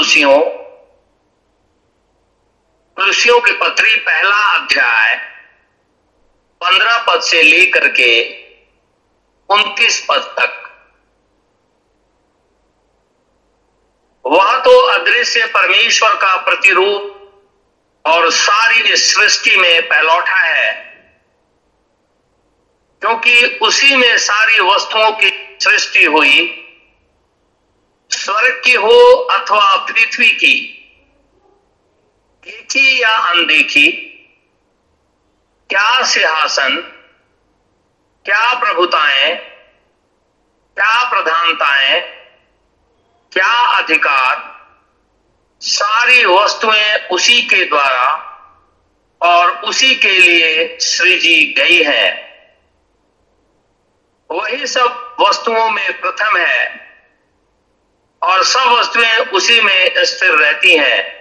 कुलुसियों कुलुसियों के पत्री पहला अध्याय पंद्रह पद से लेकर के उनतीस पद तक। वह तो अदृश्य परमेश्वर का प्रतिरूप और सारी सृष्टि में पहलौठा है, क्योंकि उसी में सारी वस्तुओं की सृष्टि हुई। स्वर्ग की हो अथवा पृथ्वी की? देखी या अनदेखी? क्या सिंहासन? क्या प्रभुताएँ? क्या प्रधानताएँ? क्या अधिकार? सारी वस्तुएँ उसी के द्वारा और उसी के लिए सृजी गई है। वही सब वस्तुओं में प्रथम है। और सब वस्तुएँ उसी में स्थिर रहती हैं।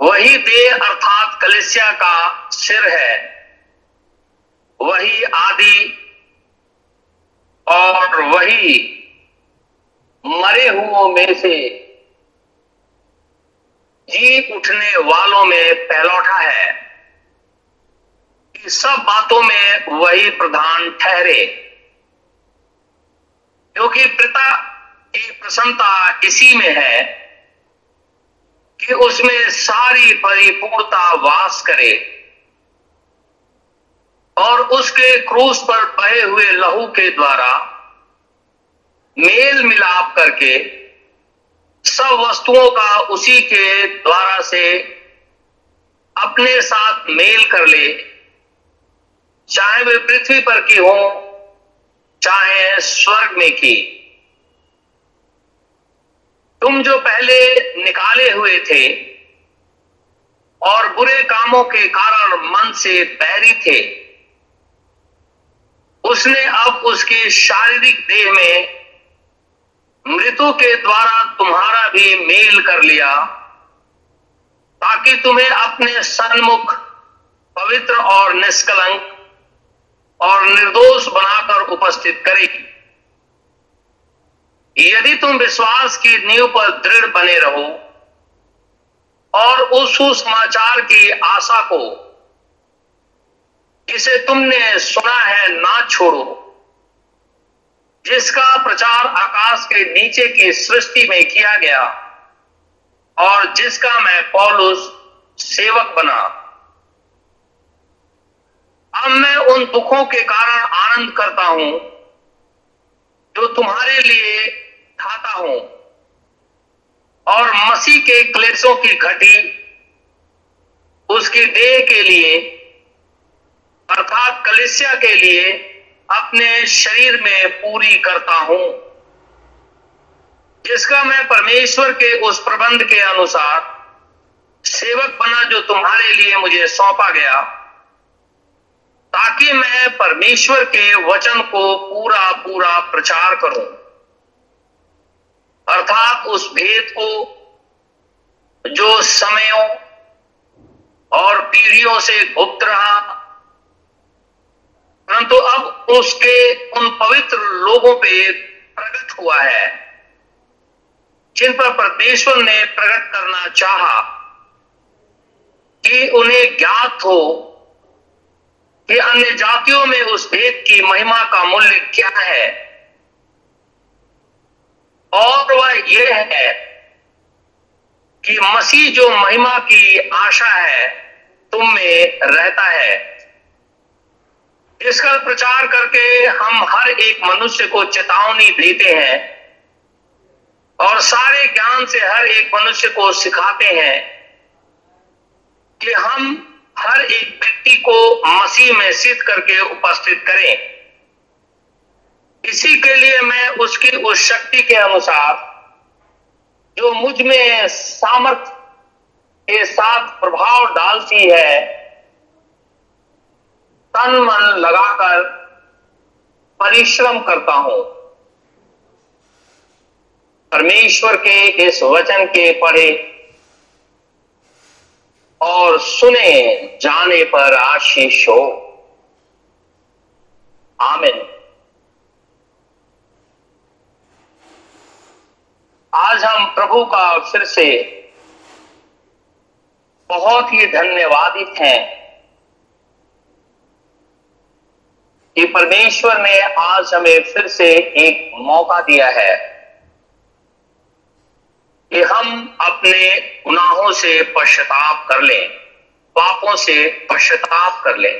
वही देह अर्थात कलिसिया का सिर है। वही आदि और वही मरे हुओं में से जी उठने वालों में पहलौठा है। कि सब बातों में वही प्रधान ठहरे। क्योंकि पिता की प्रसन्नता इसी में है कि उसमें सारी परिपूर्णता वास करे और उसके क्रूस पर बहे हुए लहू के द्वारा मेल मिलाप करके सब वस्तुओं का उसी के द्वारा से अपने साथ मेल कर ले। चाहे वे पृथ्वी पर की हो, चाहे स्वर्ग में की। तुम जो पहले निकाले हुए थे और बुरे कामों के कारण मन से बैरी थे, उसने अब उसके शारीरिक देह में मृतों के द्वारा तुम्हारा भी मेल कर लिया, ताकि तुम्हें अपने सन्मुख, पवित्र और निष्कलंक और निर्दोष बनाकर उपस्थित करेगी। यदि तुम विश्वास की नींव पर दृढ़ बने रहो और उस सुसमाचार की आशा को जिसे तुमने सुना है ना छोड़ो, जिसका प्रचार आकाश के नीचे की सृष्टि में किया गया और जिसका मैं पौलुस सेवक बना। अब मैं उन दुखों के कारण आनंद करता हूँ जो तुम्हारे लिए खाता हूँ। और मसीह के क्लेशों की घटी उसकी देह के लिए, अर्थात कलिसिया के लिए, अपने शरीर में पूरी करता हूँ। जिसका मैं परमेश्वर के उस प्रबंध के अनुसार सेवक बना जो तुम्हारे लिए मुझे सौंपा गया, ताकि मैं परमेश्वर के वचन को पूरा पूरा प्रचार करूँ। अर्थात उस भेद को जो समयों और पीढ़ियों से गुप्त रहा, परंतु अब उसके उन पवित्र लोगों पे प्रकट हुआ है, जिन पर परमेश्वर ने प्रकट करना चाहा कि उन्हें ज्ञात हो कि अन्य जातियों में उस भेद की महिमा का मूल्य क्या है। और वह यह है कि मसीह जो महिमा की आशा है, तुम में रहता है। इसका प्रचार करके हम हर एक मनुष्य को चेतावनी देते हैं और सारे ज्ञान से हर एक मनुष्य को सिखाते हैं कि हम हर एक व्यक्ति को मसीह में सिद्ध करके उपस्थित करें। इसी के लिए मैं उसकी, उस शक्ति के अनुसार जो मुझमें सामर्थ्य के साथ प्रभाव डालती है, तन मन लगाकर परिश्रम करता हूँ। परमेश्वर के इस वचन के पढ़े और सुने जाने पर आशीष हो। आमिन। आज हम प्रभु का फिर से बहुत ही धन्यवादित हैं कि परमेश्वर ने आज हमें फिर से एक मौका दिया है कि हम अपने गुनाहों से पश्चाताप कर लें, पापों से पश्चाताप कर लें।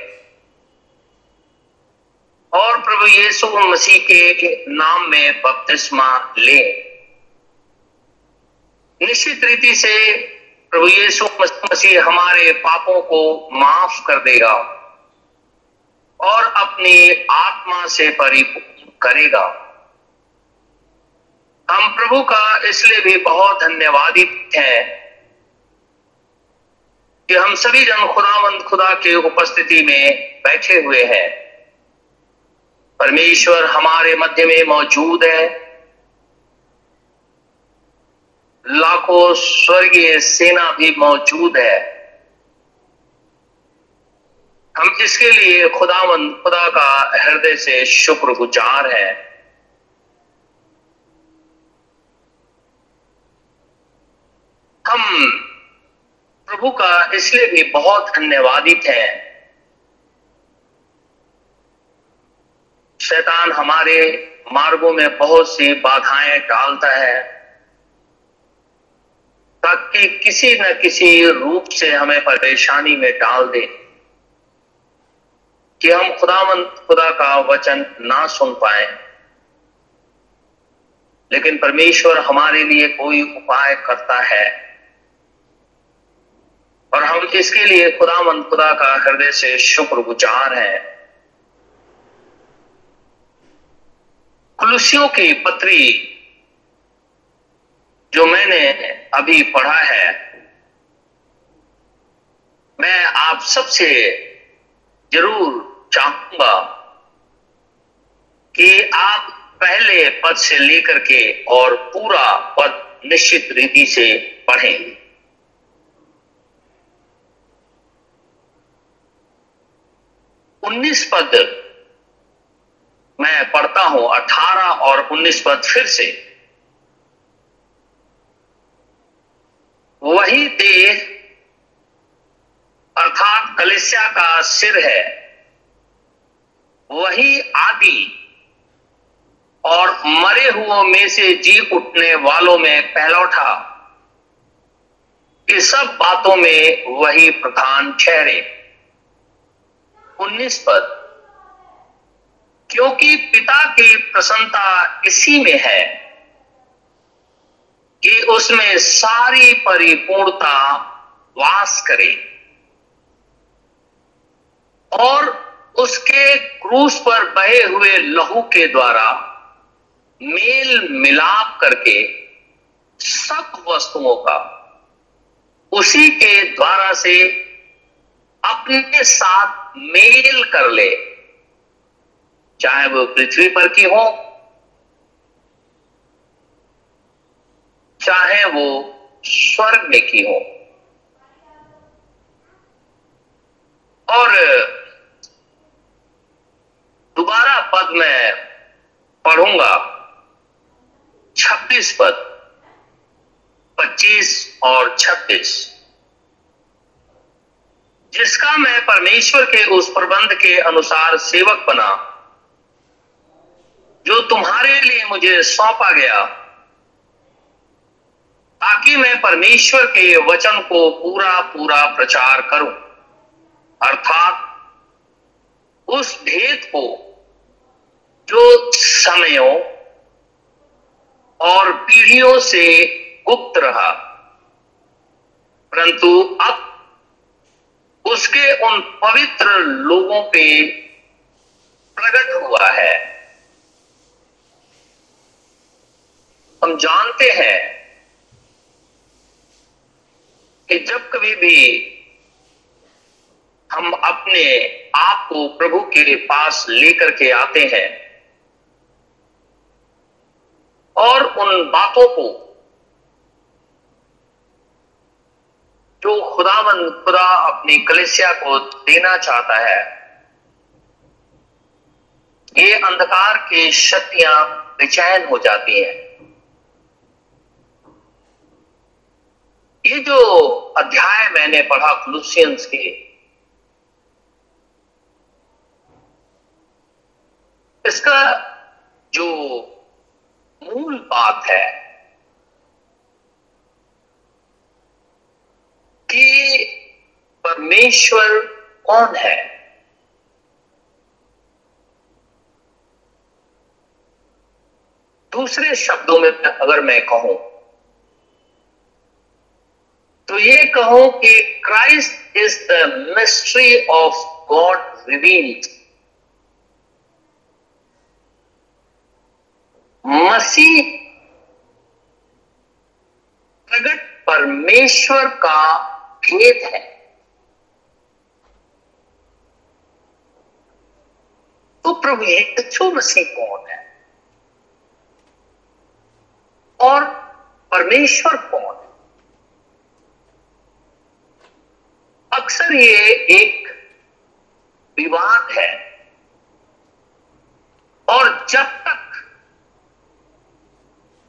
और प्रभु यीशु मसीह के नाम में बपतिस्मा लें। निश्चित रीति से प्रभु यीशु मसीह हमारे पापों को माफ़ कर देगा और अपनी आत्मा से परिपूर्ण करेगा। हम प्रभु का इसलिए भी बहुत धन्यवादित हैं कि हम सभी जन खुदावंद खुदा के उपस्थिति में बैठे हुए हैं। परमेश्वर हमारे मध्य में मौजूद है। लाखों स्वर्गीय सेना भी मौजूद है। हम इसके लिए खुदावन खुदा का हृदय से शुक्रगुजार है। हम प्रभु का इसलिए भी बहुत धन्यवादित हैं। शैतान हमारे मार्गों में बहुत सी बाधाएँ डालता है। ताकि किसी न किसी रूप से हमें परेशानी में डाल दे कि हम खुदावंत खुदा का वचन ना सुन पाए। लेकिन परमेश्वर हमारे लिए कोई उपाय करता है। और हम इसके लिए खुदावंत खुदा का हृदय से शुक्रगुजार हैं। कुलसियों की पत्री जो मैंने अभी पढ़ा है, मैं आप सबसे ज़रूर चाहूँगा कि आप पहले पद से लेकर के और पूरा पद निश्चित रीति से पढ़ें। उन्नीस पद मैं पढ़ता हूँ, अठारह और उन्नीस पद फिर से। वही देह, अर्थात कलिसिया का सिर है। वही आदि और मरे हुओं में से जी उठने वालों में पहलौठा इस सब बातों में वही प्रधान ठहरे। उन्नीस पद। क्योंकि पिता की प्रसन्नता इसी में है। कि उसमें सारी परिपूर्णता वास करे। और उसके क्रूस पर बहे हुए लहू के द्वारा मेल मिलाप करके सब वस्तुओं का उसी के द्वारा से अपने साथ मेल कर ले। चाहे वो पृथ्वी पर की हो चाहे वो स्वर्ग में की हो। और दोबारा पद में पढ़ूँगा। 26 पद 25 और 26 जिसका मैं परमेश्वर के उस प्रबंध के अनुसार सेवक बना, जो तुम्हारे लिए मुझे सौंपा गया। ताकि मैं परमेश्वर के वचन को पूरा पूरा प्रचार करूँ। अर्थात उस भेद को जो समयों और पीढ़ियों से गुप्त रहा, परंतु अब उसके उन पवित्र लोगों पे प्रकट हुआ है। हम जानते हैं कि जब कभी भी हम अपने आप को प्रभु के पास लेकर के आते हैं और उन बातों को जो खुदावन खुदा अपनी कलिसिया को देना चाहता है, ये अंधकार की शक्तियाँ बेचैन हो जाती हैं। ये जो अध्याय मैंने पढ़ा क्लूसियंस के, इसका जो मूल बात है कि परमेश्वर कौन है? दूसरे शब्दों में अगर मैं कहूँ तो ये कहूँ कि Christ is the mystery of God revealed मसीह प्रगट परमेश्वर का भेद है। तो प्रभु यीशु मसीह कौन है? और परमेश्वर कौन है? अक्सर ये एक विवाद है। और जब तक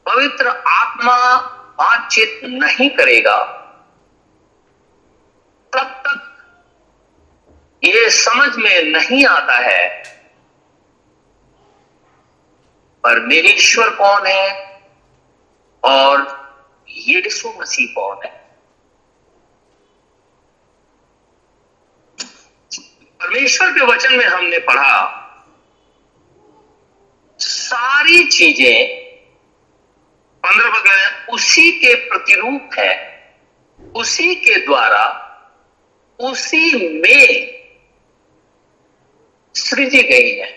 पवित्र आत्मा बातचीत नहीं करेगा, तब तक ये समझ में नहीं आता है, परमेश्वर कौन है और यीशु मसीह कौन है। परमेश्वर के वचन में हमने पढ़ा, सारी चीज़ें पंद्रह पद में उसी के प्रतिरूप है, उसी के द्वारा, उसी में सृजी गई है।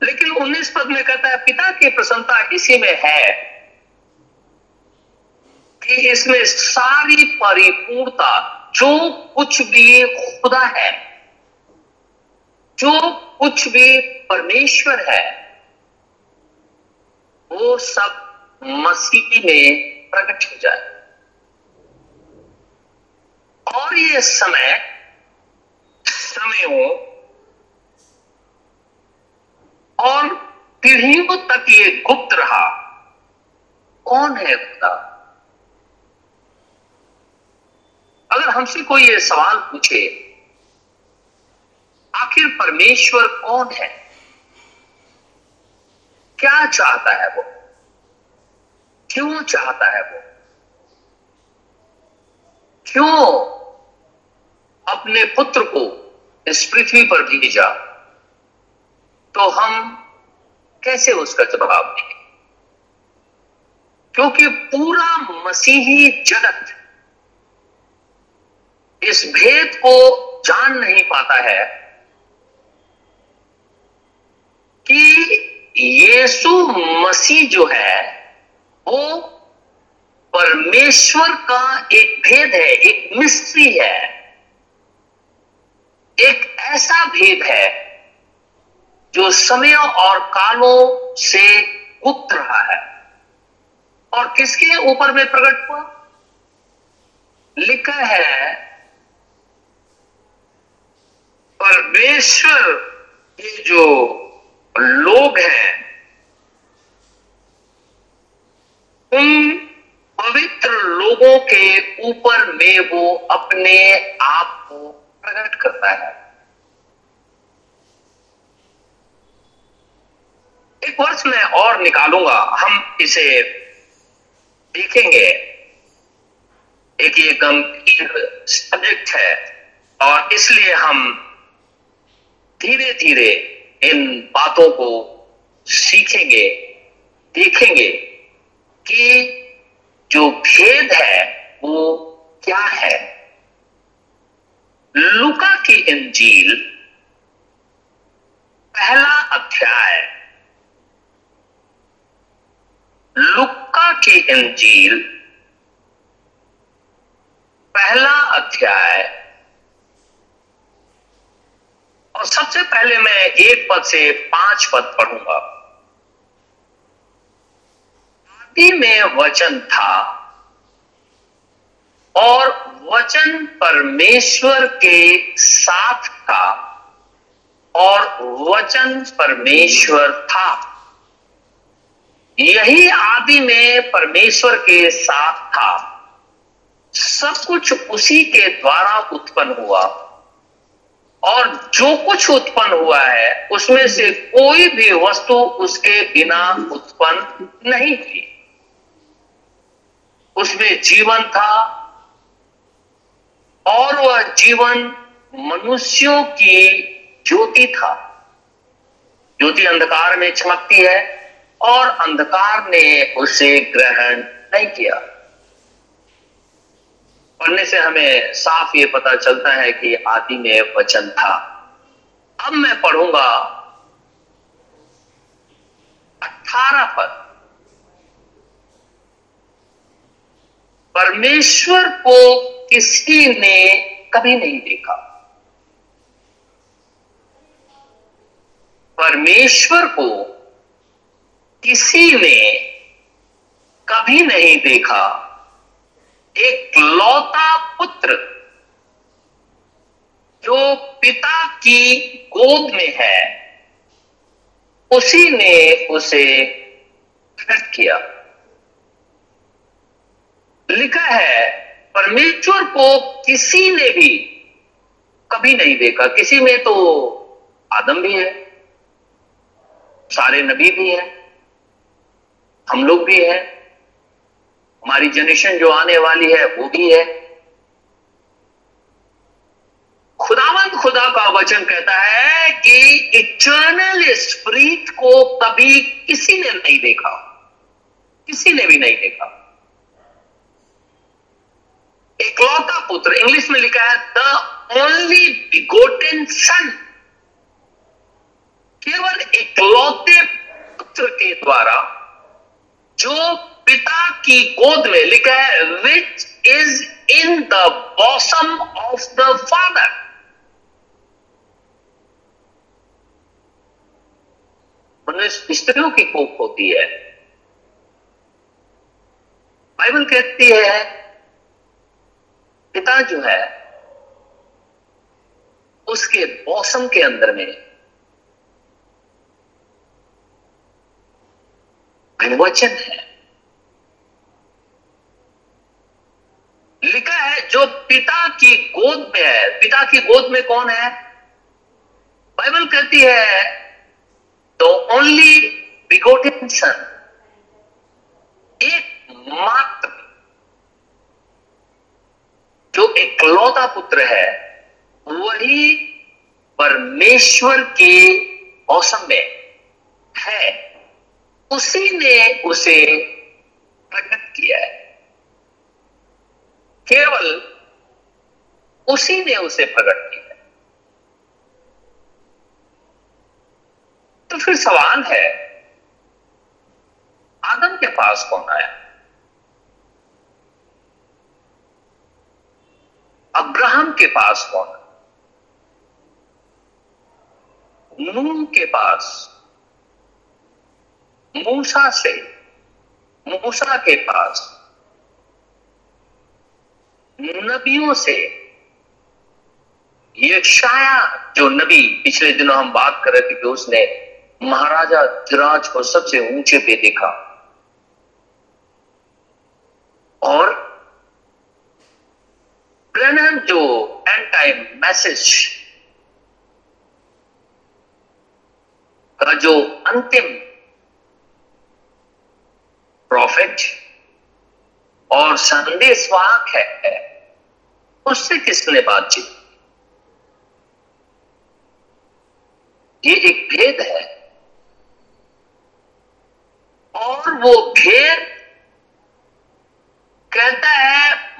लेकिन उन्नीस पद में कहता है, पिता की प्रसन्नता इसी में है कि इसमें सारी परिपूर्णता जो कुछ भी खुदा है, जो कुछ भी परमेश्वर है, वो सब मसीह में प्रकट हो जाए। और ये समय, समयों और पीढ़ियों तक ये गुप्त रहा। कौन है खुदा? अगर हमसे कोई ये सवाल पूछे, आखिर परमेश्वर कौन है? क्या चाहता है वो? क्यों चाहता है वो? क्यों अपने पुत्र को इस पृथ्वी पर भेजा? तो हम कैसे उसका जवाब देंगे? क्योंकि पूरा मसीही जगत इस भेद को जान नहीं पाता है कि यीशु मसीह जो है, वो परमेश्वर का एक भेद है, एक मिस्ट्री है। एक ऐसा भेद है जो समय और कालों से गुप्त रहा है। और किसके ऊपर में प्रकट हुआ? लिखा है परमेश्वर के जो लोग हैं, उन पवित्र लोगों के ऊपर में वो अपने आप को प्रकट करता है। एक वर्ष में और निकालूँगा, हम इसे देखेंगे। एक ये गंभीर सब्जेक्ट है, और इसलिए हम धीरे धीरे इन बातों को सीखेंगे, देखेंगे कि जो भेद है, वो क्या है। लुका की इंजील, पहला अध्याय। लुक्का की इंजील, पहला अध्याय। और सबसे पहले मैं एक पद से पाँच पद पढ़ूँगा। आदि में वचन था और वचन परमेश्वर के साथ था और वचन परमेश्वर था। यही आदि में परमेश्वर के साथ था। सब कुछ उसी के द्वारा उत्पन्न हुआ। और जो कुछ उत्पन्न हुआ है, उसमें से कोई भी वस्तु उसके बिना उत्पन्न नहीं थी उसमें जीवन था और वह जीवन मनुष्यों की ज्योति था। ज्योति अंधकार में चमकती है और अंधकार ने उसे ग्रहण नहीं किया। पढ़ने से हमें साफ़ ये पता चलता है कि आदि में वचन था। अब मैं पढ़ूँगा अठारह पद। परमेश्वर को किसी ने कभी नहीं देखा? परमेश्वर को किसी ने कभी नहीं देखा। एक लौता पुत्र जो पिता की गोद में है, उसी ने उसे प्रकट किया। लिखा है, परमेश्वर को किसी ने भी कभी नहीं देखा। किसी में तो आदम भी है, सारे नबी भी हैं, हम लोग भी हैं हमारी जनरेशन जो आने वाली है, वो भी है। खुदावंत खुदा का वचन कहता है कि इटर्नल स्प्रीट को कभी किसी ने नहीं देखा। किसी ने भी नहीं देखा। इकलौता पुत्र, इंग्लिश में लिखा है द ओनली बिगोटेन सन केवल इकलौते पुत्र के द्वारा जो पिता की गोद में लिखा है which is in the bosom of the father स्त्रियों की कोख होती है। बाइबल कहती है, पिता जो है, उसके मौसम के अंदर में वचन है। लिखा है, जो पिता की गोद में है। पिता की गोद में कौन है? बाइबल कहती है तो ओनली बिगोटेन सन एक मात्र जो एकलौता पुत्र है, वही परमेश्वर के मौसम में है। उसी ने उसे प्रकट किया है। केवल उसी ने उसे प्रकट किया। तो फिर सवाल है, आदम के पास कौन आया? अब्राहम के पास कौन नूह के पास, मूसा से, मूसा के पास नबियों से। यशाया जो नबी पिछले दिनों हम बात कर रहे थे कि उसने महाराजा जुराज को सबसे ऊँचे पे देखा। और ब्रनम जो एंड टाइम मैसेज का जो अंतिम प्रॉफिट और संदेशवाहक है। उससे किसने बातचीत ये एक भेद है। और वो भेद कहता है,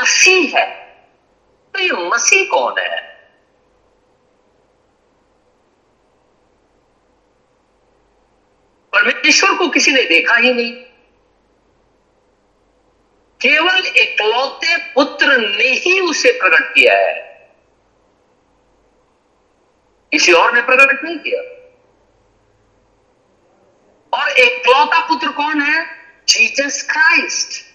मसीह है। तो ये मसीह कौन है? परमेश्वर को किसी ने देखा ही नहीं। केवल इकलौते पुत्र ने ही उसे प्रकट किया है। किसी और ने प्रकट नहीं किया। और इकलौता पुत्र कौन है? जीसस क्राइस्ट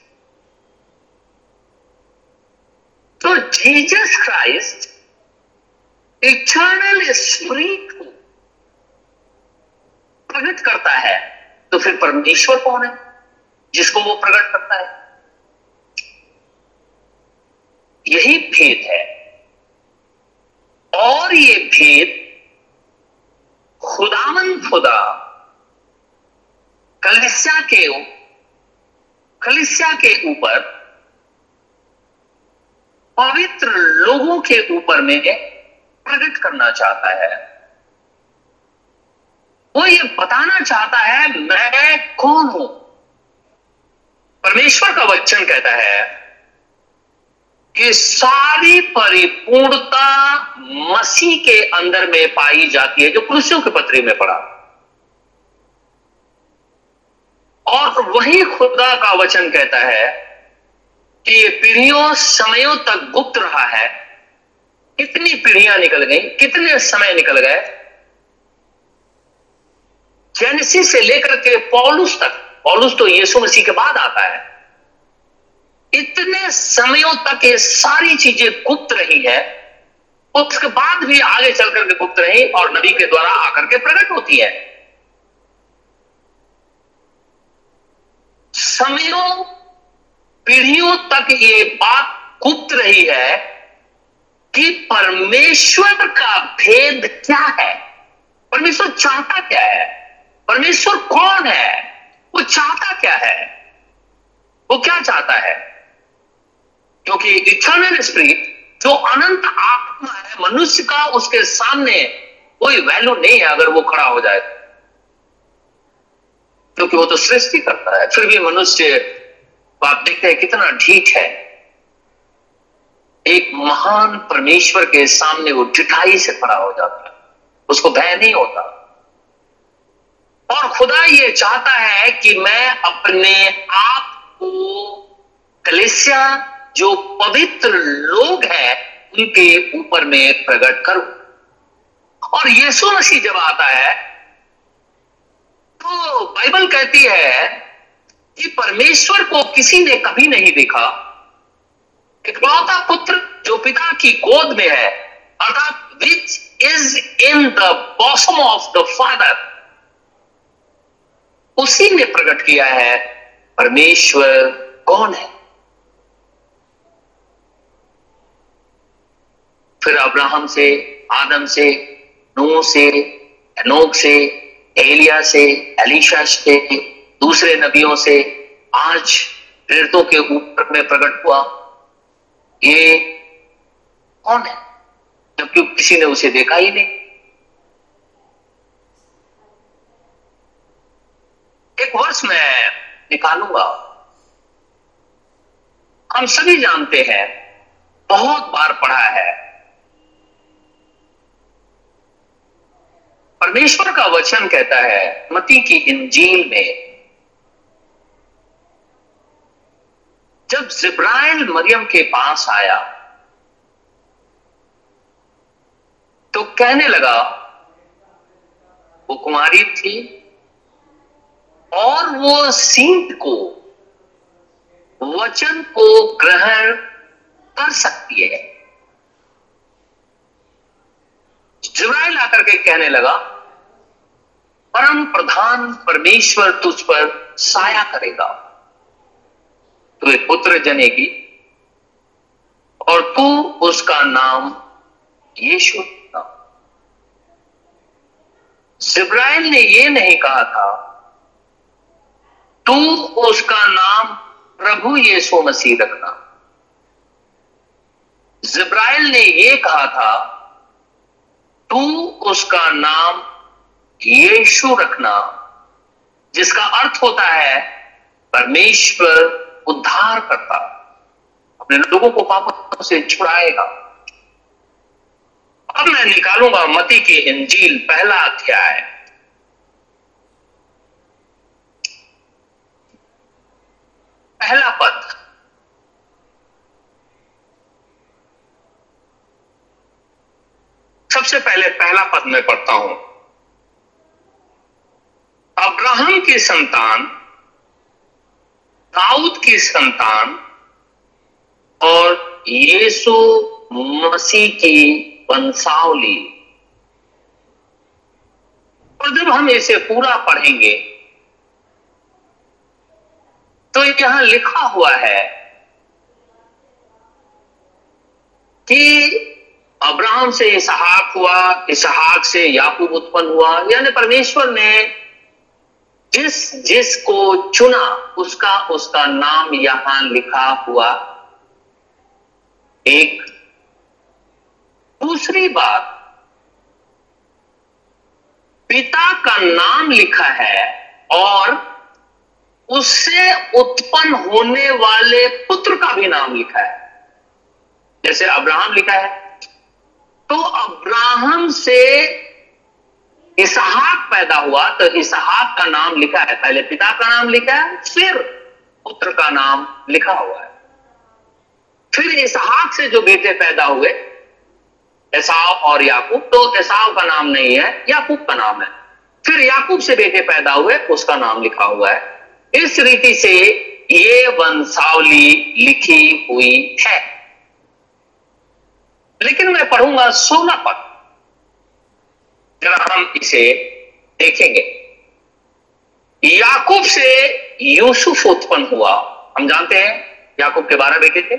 तो जीसस क्राइस्ट इटर्नल स्प्रिट को प्रकट करता है। तो फिर परमेश्वर कौन है जिसको वो प्रकट करता है? यही भेद है। और ये भेद खुदावन खुदा, कलिसिया के कलिसिया के ऊपर, पवित्र लोगों के ऊपर में प्रकट करना चाहता है। वो ये बताना चाहता है, मैं कौन हूँ? परमेश्वर का वचन कहता है कि सारी परिपूर्णता मसीह के अंदर में पाई जाती है, जो कुर्सियों के पत्री में पड़ा। और वही खुदा का वचन कहता है कि ये पीढ़ियों समयों तक गुप्त रहा है। कितनी पीढ़ियाँ निकल गई, कितने समय निकल गए? जेनेसी से लेकर के पॉलुस तक। पॉलुस तो यीशु मसीह के बाद आता है। इतने समयों तक ये सारी चीज़ें गुप्त रही है उसके बाद भी आगे चल करके गुप्त रही और नबी के द्वारा आकर के प्रकट होती है। समयों, पीढ़ियों तक ये बात गुप्त रही है कि परमेश्वर का भेद क्या है? परमेश्वर चाहता क्या है? परमेश्वर कौन है? वो चाहता क्या है? वो क्या चाहता है? क्योंकि इटर्नल स्पिरिट जो अनंत आत्मा है, मनुष्य का उसके सामने कोई वैल्यू नहीं है अगर वो खड़ा हो जाए। क्योंकि वो तो सृष्टि करता है, फिर भी मनुष्य, आप देखते हैं कितना ढीठ है। एक महान परमेश्वर के सामने वो ढिठाई से खड़ा हो जाता है, उसको भय नहीं होता। और खुदा ये चाहता है कि मैं अपने आप को कलेसिया जो पवित्र लोग हैं, उनके ऊपर में प्रकट करूँ। और यीशु मसीह जब आता है तो बाइबल कहती है कि परमेश्वर को किसी ने कभी नहीं देखा। इकलौता पुत्र जो पिता की गोद में है, अर्थात which is in the bosom of the father उसी ने प्रकट किया है, परमेश्वर कौन है? फिर अब्राहम से, आदम से नू से अनोक से, एलिया से, एलिशा से, दूसरे नबियों से आज प्रेरितों के ऊपर में प्रकट हुआ। ये कौन है? जबकि किसी ने उसे देखा ही नहीं। एक वर्ष मैं निकालूँगा। हम सभी जानते हैं, बहुत बार पढ़ा है परमेश्वर का वचन कहता है, मती की इंजील में। जब जिब्राइल मरियम के पास आया तो कहने लगा, वो कुमारी थी और वो सींट को वचन को ग्रहण कर सकती है। जिब्राइल आकर के कहने लगा परम प्रधान परमेश्वर तुझ पर साया करेगा। तू एक पुत्र जनेगी और तू उसका नाम यीशु जिब्राइल ने यह नहीं कहा था, तू उसका नाम प्रभु यीशु मसीह रखना। जिब्राइल ने यह कहा था, तू उसका नाम यीशु रखना, जिसका अर्थ होता है, परमेश्वर उद्धार करता। अपने लोगों को पापों से छुड़ाएगा। अब मैं निकालूँगा मती की इंजील, पहला अध्याय। पहला पद। सबसे पहले पहला पद में पढ़ता हूँ। अब्राहम के संतान, दाऊद की संतान और यीशु मसीह की वंशावली। और जब हम इसे पूरा पढ़ेंगे तो यहाँ लिखा हुआ है कि अब्राहम से इसहाक हुआ, इसहाक से याकूब उत्पन्न हुआ, यानी परमेश्वर ने जिस, जिसको चुना, उसका उसका नाम यहाँ लिखा हुआ। एक। दूसरी बात। पिता का नाम लिखा है और उससे उत्पन्न होने वाले पुत्र का भी नाम लिखा है। जैसे अब्राहम लिखा है। तो अब्राहम से इसहाक पैदा हुआ तो इसहाक का नाम लिखा है। पहले पिता का नाम लिखा है, फिर पुत्र का नाम लिखा हुआ है। फिर इसहाक से जो बेटे पैदा हुए, एसाव और याकूब तो एसाव का नाम नहीं है, याकूब का नाम है। फिर याकूब से बेटे पैदा हुए, उसका नाम लिखा हुआ है। इस रीति से ये वंशावली लिखी हुई है। लेकिन मैं पढ़ूँगा सोलह पद जरा हम इसे देखेंगे। याकूब से यूसुफ उत्पन्न हुआ। हम जानते हैं याकूब के बारह बेटे थे।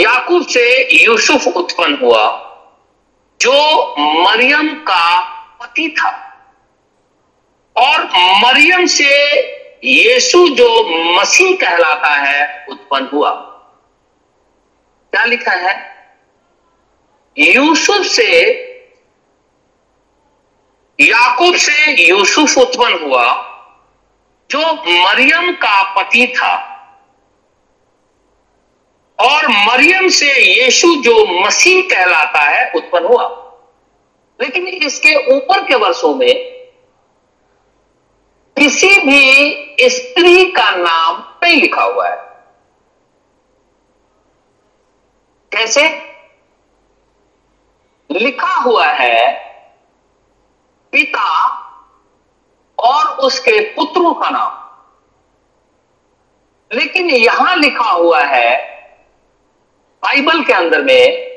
याकूब से यूसुफ उत्पन्न हुआ, जो मरियम का पति था। और मरियम से यीशु जो मसीह कहलाता है, उत्पन्न हुआ। क्या लिखा है? यूसुफ से याकूब से यूसुफ उत्पन्न हुआ, जो मरियम का पति था। और मरियम से यीशु जो मसीह कहलाता है, उत्पन्न हुआ। लेकिन इसके ऊपर के वर्षों में, किसी भी स्त्री का नाम नहीं लिखा हुआ है। कैसे? लिखा हुआ है पिता और उसके पुत्रों का नाम। लेकिन यहाँ लिखा हुआ है, बाइबल के अंदर में,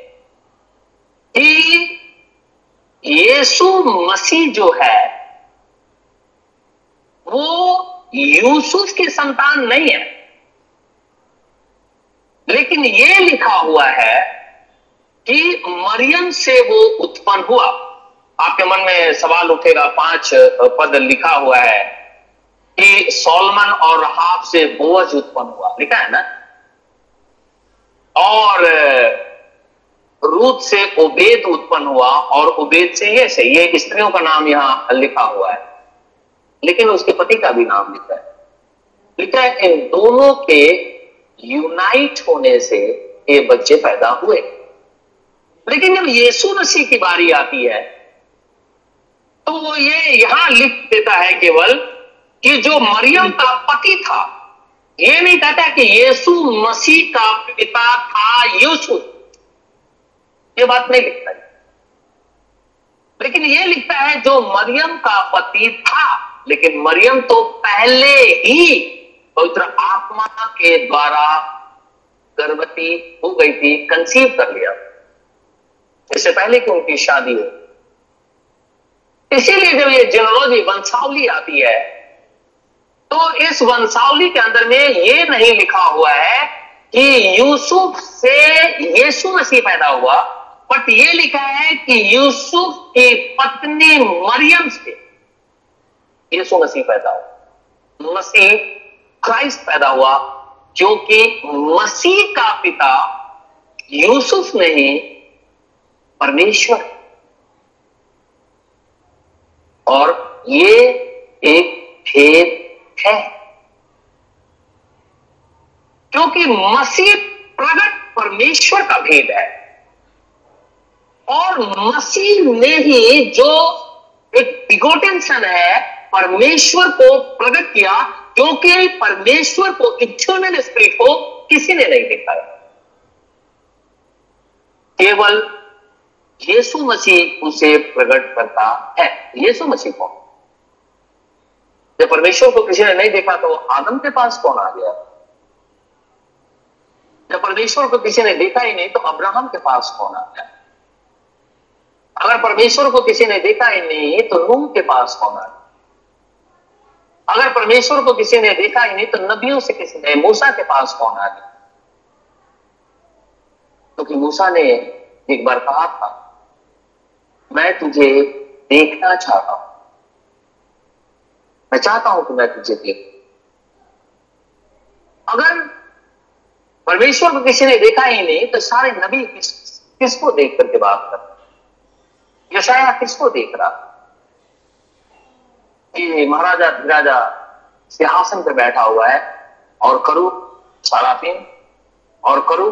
कि यीशु मसीह जो है, वो यूसुफ की संतान नहीं है। लेकिन ये लिखा हुआ है कि मरियम से वो उत्पन्न हुआ। आपके मन में सवाल उठेगा, पाँच पद लिखा हुआ है कि सोलमन और रहाब से बोअज उत्पन्न हुआ, लिखा है ना? और रूत से उबेद उत्पन्न हुआ और उबेद से ये से, ये स्त्रियों का नाम यहाँ लिखा हुआ है, लेकिन उसके पति का भी नाम लिखा है। लिखा है इन दोनों के यूनाइट होने से ये बच्चे पैदा हुए। लेकिन जब यीशु मसीह की बारी आती है तो वो ये यहाँ लिख देता है केवल कि जो मरियम का पति था, ये नहीं कहता कि यीशु मसीह का पिता था यूसुफ ये बात नहीं लिखता है। लेकिन ये लिखता है जो मरियम का पति था, लेकिन मरियम तो पहले ही पवित्र आत्मा के द्वारा गर्भवती हो गई थी कंसीव कर लिया। इससे पहले कि उनकी शादी हो। इसीलिए जब ये जेनोलॉजी वंशावली आती है तो इस वंशावली के अंदर में ये नहीं लिखा हुआ है कि यूसुफ से यीशु मसीह पैदा हुआ, बट ये लिखा है कि यूसुफ की पत्नी मरियम से यीशु मसीह पैदा हुआ। मसीह क्राइस्ट पैदा हुआ क्योंकि मसीह का पिता यूसुफ नहीं, परमेश्वर। और ये एक भेद है। क्योंकि मसीह प्रगट परमेश्वर का भेद है। और मसीह ने ही जो एक बिगोटन है, परमेश्वर को प्रकट किया क्योंकि परमेश्वर को इटर्नल स्पिरिट को किसी ने नहीं देखा। केवल यीशु मसीह उसे प्रकट करता है। यीशु मसीह कौन? जब परमेश्वर को किसी ने नहीं देखा तो आदम के पास कौन आ गया? जब परमेश्वर को किसी ने देखा ही नहीं तो अब्राहम के पास कौन आ गया? अगर परमेश्वर को किसी ने देखा ही नहीं तो नूह के पास कौन आ गया? अगर परमेश्वर को किसी ने देखा ही नहीं तो नबियों से किसी ने, मूसा के पास कौन आ गया? क्योंकि मूसा ने एक बार कहा था मैं तुझे देखना चाहता हूँ। मैं चाहता हूँ कि मैं तुझे देख। अगर परमेश्वर को किसी ने देखा ही नहीं तो सारे नबी किस, किसको देख करके बात कर यशाया किसको देख रहा कि महाराजा धीराजा सिंहासन पर बैठा हुआ है और करू साराफिन, और करू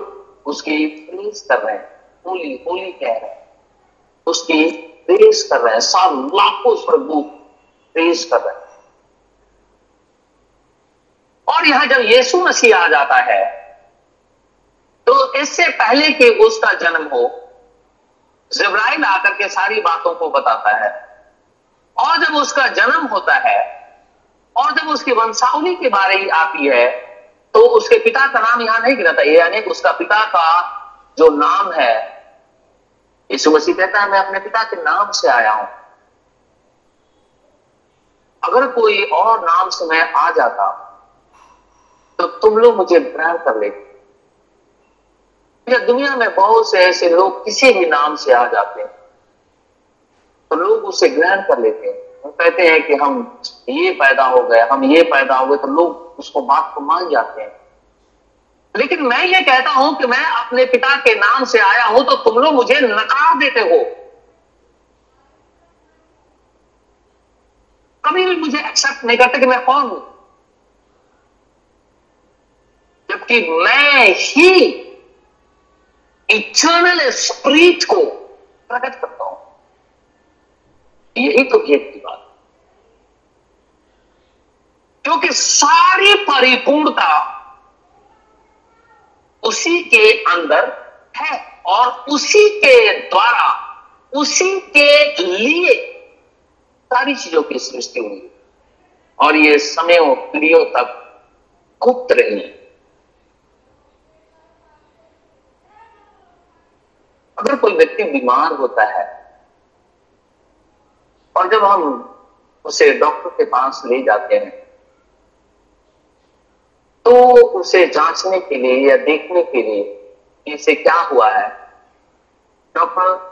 उसकी प्रेस कर रहे हैं। होली होली कह रहे हैं। उसकी प्रेस कर रहे हैं सब लाखों स्वर्गदूत प्रेस कर रहे हैं। और यहाँ जब यीशु मसीह आ जाता है तो इससे पहले कि उसका जन्म हो, जिब्राइल आकर के सारी बातों को बताता है। और जब उसका जन्म होता है, और जब उसकी वंशावली के बारे ही आती है तो उसके पिता का नाम यहाँ नहीं गिनाता, यानी उसका पिता का जो नाम है यीशु मसीह कहता है, मैं अपने पिता के नाम से आया हूँ। अगर कोई और नाम से मैं आ जाता तो तुम लोग मुझे ग्रहण कर लेते। दुनिया में बहुत से ऐसे लोग किसी भी नाम से आ जाते हैं तो लोग उसे ग्रहण कर लेते हैं। वो कहते हैं कि हम ये पैदा हो गए, हम ये पैदा हो गए तो लोग उसको बात को मान जाते हैं। लेकिन मैं ये कहता हूँ कि मैं अपने पिता के नाम से आया हूँ तो तुम लोग मुझे नकार देते हो। कभी भी मुझे एक्सेप्ट नहीं करते कि मैं कौन हूँ। जबकि मैं ही इटर्नल स्प्रीट को प्रकट करता हूँ। यही तो खेत की बात। क्योंकि सारी परिपूर्णता उसी के अंदर है और उसी के द्वारा, उसी के लिए सारी चीज़ों की सृष्टि हुई। और ये समयों पीढ़ियों तक गुप्त रही। अगर कोई व्यक्ति बीमार होता है और जब हम उसे डॉक्टर के पास ले जाते हैं तो उसे जांचने के लिए या देखने के लिए इसे क्या हुआ है? डॉक्टर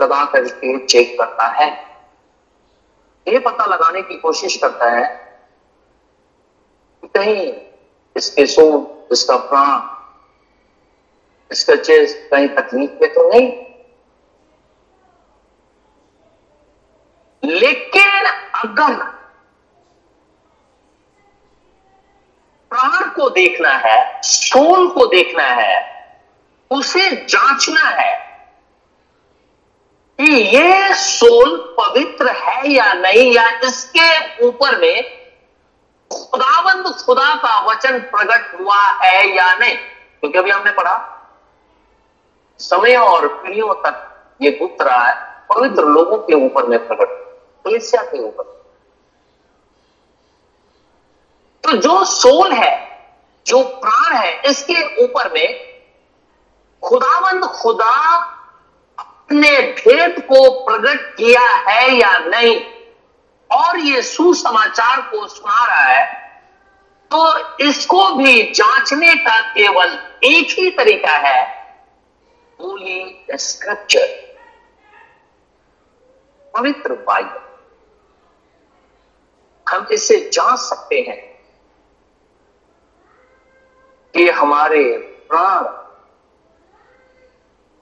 लगा करके चेक करता है। ये पता लगाने की कोशिश करता है कहीं इसके सोच इसका प्राण, इसका चेस्ट कहीं तकलीफ़ में तो नहीं। लेकिन अगर प्राण को देखना है सोल को देखना है, उसे जांचना है कि ये सोल पवित्र है या नहीं, या इसके ऊपर में खुदाबंद खुदा का वचन प्रकट हुआ है या नहीं। क्योंकि अभी हमने पढ़ा, समय और पीढ़ियों तक ये गुप्त रहा है, पवित्र लोगों के ऊपर में प्रकट, कलिसिया के ऊपर। तो जो सोल है, जो प्राण है, इसके ऊपर में खुदावंद खुदा अपने भेद को प्रकट किया है या नहीं? और ये सुसमाचार को सुना रहा है तो इसको भी जांचने का केवल एक ही तरीका है, होली स्क्रिप्चर पवित्र बाइबल। हम इसे जाँच सकते हैं। कि हमारे प्राण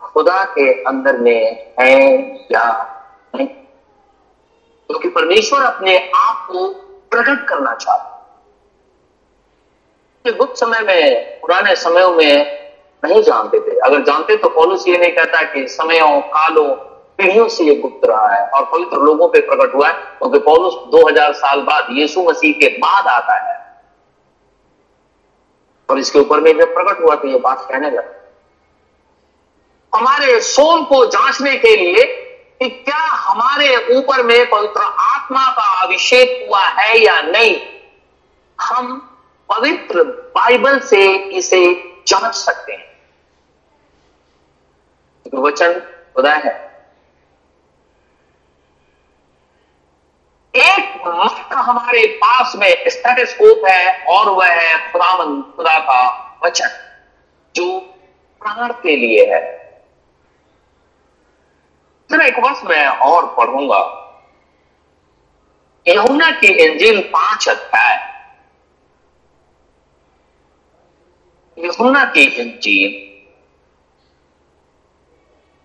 खुदा के अंदर में है या नहीं? क्योंकि तो परमेश्वर अपने आप को प्रकट करना चाहता गुप्त समय में, पुराने समयों में नहीं जानते थे। अगर जानते तो पॉलिस ये नहीं कहता कि समयों, कालों, पीढ़ियों से ये गुप्त रहा है और पवित्र लोगों पे प्रकट हुआ है, क्योंकि पौलुस 2000 साल बाद यीशु मसीह के बाद आता है। और इसके ऊपर में जब प्रकट हुआ तो ये बात कहने लगा। हमारे सोल को जांचने के लिए कि क्या हमारे ऊपर में पवित्र आत्मा का अभिषेक हुआ है या नहीं, हम पवित्र बाइबल से इसे जाँच सकते हैं। वचन खुदा है। एक मात्र हमारे पास में स्टेटस्कोप है और वह है खुदावन खुदा का वचन, जो प्राण के लिए है। फिर एक वर्ष मैं और पढ़ूँगा। यमुना की इंजिल पाँच अध्याय। यमुना की इंजील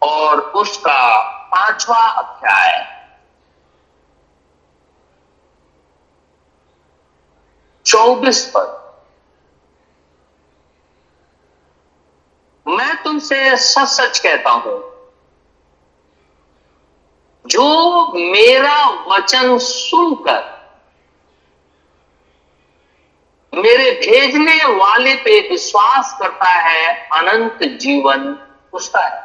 और उसका पांचवा अध्याय। चौबीस पर मैं तुमसे सच सच कहता हूँ, जो मेरा वचन सुनकर मेरे भेजने वाले पे विश्वास करता है, अनंत जीवन उसका है।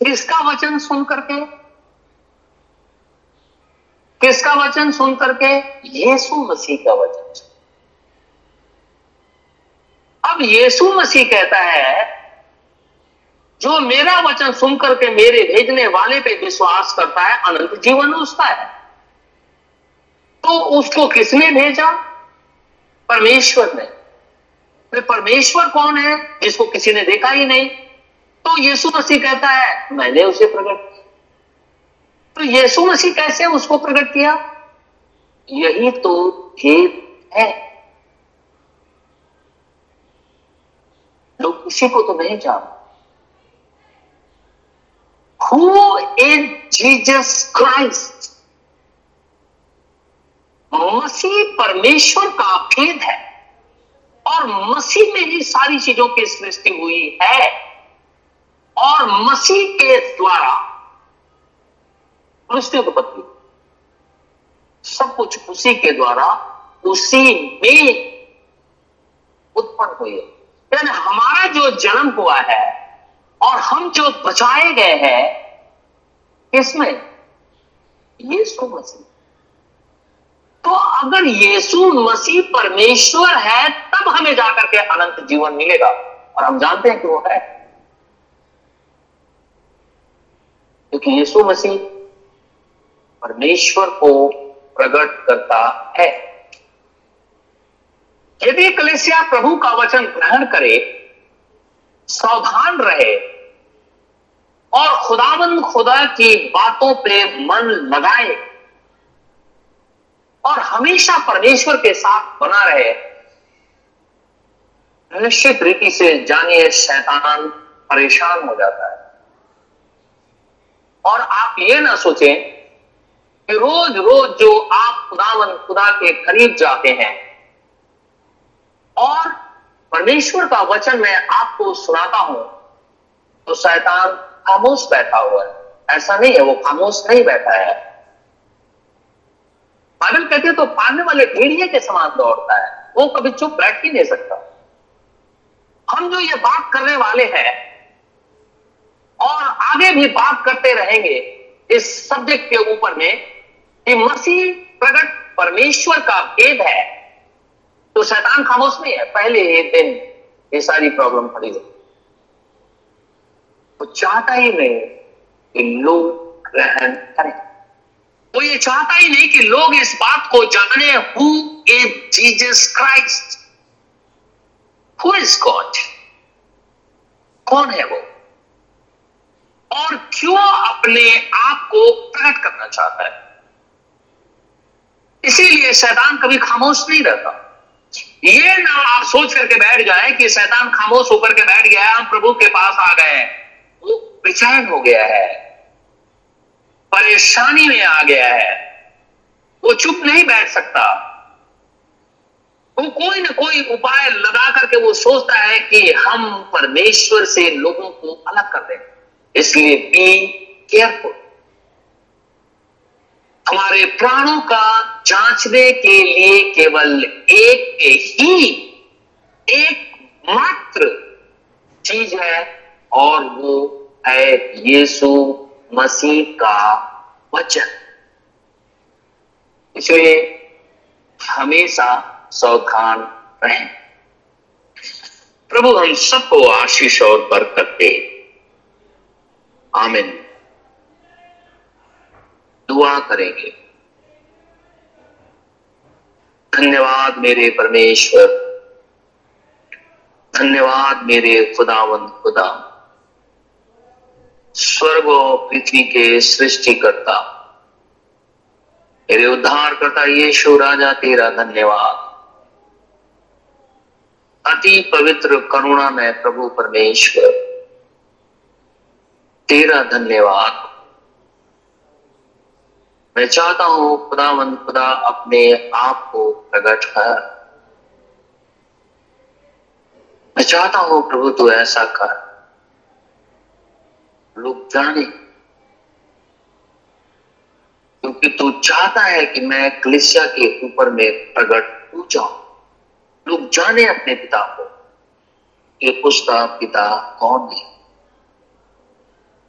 किसका वचन सुन करके किसका वचन सुन करके? यीशु मसीह का वचन अब यीशु मसीह कहता है, जो मेरा वचन सुन करके मेरे भेजने वाले पे विश्वास करता है, अनंत जीवन उसका है। तो उसको किसने भेजा? परमेश्वर ने। तो परमेश्वर कौन है? जिसको किसी ने देखा ही नहीं। तो यीशु मसीह कहता है, मैंने उसे प्रकट तो यीशु मसीह कैसे उसको प्रकट किया? यही तो भेद है। लोग किसी को तो नहीं जानते Who is Jesus Christ? मसीह परमेश्वर का भेद है। और मसीह में ही सारी चीज़ों की सृष्टि हुई है। और मसीह के द्वारा सृष्टि उत्पत्ति सब कुछ उसी के द्वारा, उसी में उत्पन्न हुई है। यानी हमारा जो जन्म हुआ है और हम जो बचाए गए हैं, किसमें? यीशु मसीह। तो अगर यीशु मसीह परमेश्वर है, तब हमें जाकर के अनंत जीवन मिलेगा। और हम जानते हैं कि वो है। क्योंकि यीशु मसीह परमेश्वर को प्रकट करता है। यदि कलेसिया प्रभु का वचन ग्रहण करे, सावधान रहे और खुदाबंद खुदा की बातों पे मन लगाए और हमेशा परमेश्वर के साथ बना रहे, निश्चित रीति से जानिए शैतान परेशान हो जाता है। और आप ये ना सोचें रोज रोज जो आप खुदावन खुदा के करीब जाते हैं। और परमेश्वर का वचन मैं आपको सुनाता हूँ तो शैतान खामोश बैठा हुआ है। ऐसा नहीं है, वो खामोश नहीं बैठा है। बाइबल कहते हैं तो पालने वाले भेड़िए के समान दौड़ता है। वो कभी चुप बैठ ही नहीं सकता। हम जो ये बात करने वाले हैं, और आगे भी बात करते रहेंगे, इस सब्जेक्ट के ऊपर में कि मसीह प्रकट परमेश्वर का भेद है तो शैतान खामोश नहीं है। पहले एक दिन ये सारी प्रॉब्लम खड़ी है वो चाहता ही नहीं कि लोग ग्रहण करें। वो ये चाहता ही नहीं कि लोग इस बात को जाने who is Jesus Christ who is God कौन है वो? और क्यों अपने आप को प्रकट करना चाहता है? इसीलिए शैतान कभी खामोश नहीं रहता। ये ना आप सोच करके बैठ जाए कि शैतान खामोश होकर के बैठ गया हम प्रभु के पास आ गए वो बेचैन हो गया है। परेशानी में आ गया है। वो चुप नहीं बैठ सकता। वो कोई ना कोई उपाय लगा करके वो सोचता है कि हम परमेश्वर से लोगों को अलग कर दें। इसलिए बी केयरफुल हमारे प्राणों का जांचने के लिए केवल एक ही एक मात्र चीज़ है, और वो है यीशु मसीह का वचन। इसलिए हमेशा सावधान रहें। प्रभु, हम सबको आशीष और बरकत दे। आमिन। दुआ करेंगे। धन्यवाद मेरे परमेश्वर। धन्यवाद मेरे खुदावंत खुदा। स्वर्ग और पृथ्वी के सृष्टिकर्ता। मेरे उद्धार करता यीशु, राजा तेरा धन्यवाद। अति पवित्र करुणा में प्रभु परमेश्वर, तेरा धन्यवाद। मैं चाहता हूँ खुदावंत खुदा अपने आप को प्रकट कर। मैं चाहता हूँ प्रभु तू ऐसा कर। लोग जाने। क्योंकि तू चाहता है कि मैं कलिसिया के ऊपर में प्रकट हो जाऊँ। लोग जाने अपने पिता को कि उसका पिता कौन है।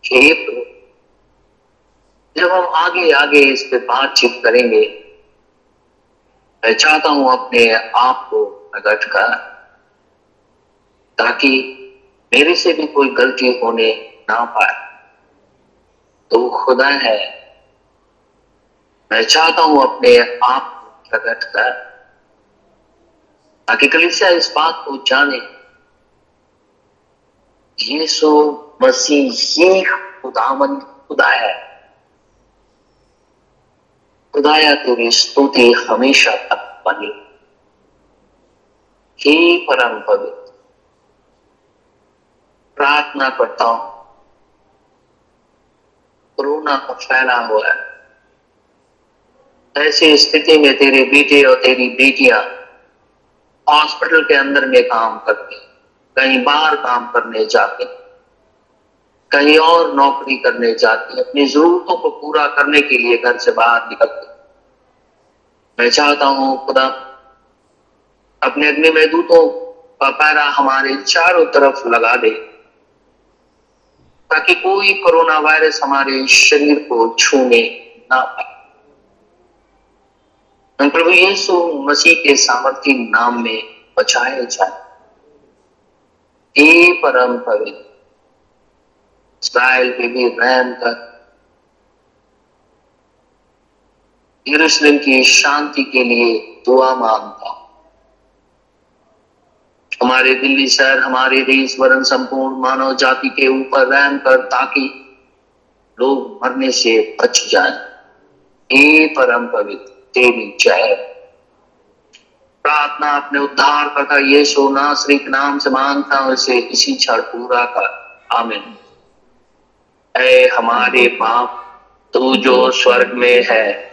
हे प्रभु जब हम आगे आगे इस पे बातचीत करेंगे, मैं चाहता हूँ अपने आप को प्रकट कर, ताकि मेरे से भी कोई गलती होने ना पाए। तो खुदा है, मैं चाहता हूँ अपने आप को प्रकट कर, ताकि कलिसिया इस बात को जाने, यीशु मसीह ही खुदावन खुदा है। खुदाया तेरी स्तुति हमेशा तक बनी हे परम पवित्र, प्रार्थना करता हूँ। कोरोना का फैला हुआ है। ऐसी स्थिति में तेरे बेटे और तेरी बेटियाँ हॉस्पिटल के अंदर में काम करते कहीं बाहर काम करने जाते कहीं और नौकरी करने जाती अपनी जरूरतों को पूरा करने के लिए घर से बाहर निकलते मैं चाहता हूँ, खुदा। अपने अग्नि में दूतों का पैरा हमारे चारों तरफ़ लगा दे। ताकि कोई कोरोना वायरस हमारे शरीर को छूने ना पाए। प्रभु यीशु मसीह के सामर्थ्य नाम में बचाए जाए। परम पवित्र। इसराइल पे भी रहम कर यरूशलेम की शांति के लिए दुआ माँगता हूँ। हमारे दिल्ली शहर, हमारे देश वरण संपूर्ण मानव जाति के ऊपर रहम कर ताकि लोग मरने से बच जाए। हे परम पवित्र, तेरी जय। प्रार्थना अपने उद्धार करता ये सोना श्री के नाम से माँगता हूँ, इसे इसी क्षण पूरा कर। आमिन। ऐ हमारे पाप, तू जो स्वर्ग में है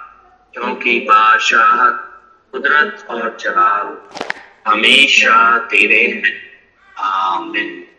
क्योंकि बादशाह कुदरत और जलाल हमेशा तेरे हैं। आमिन।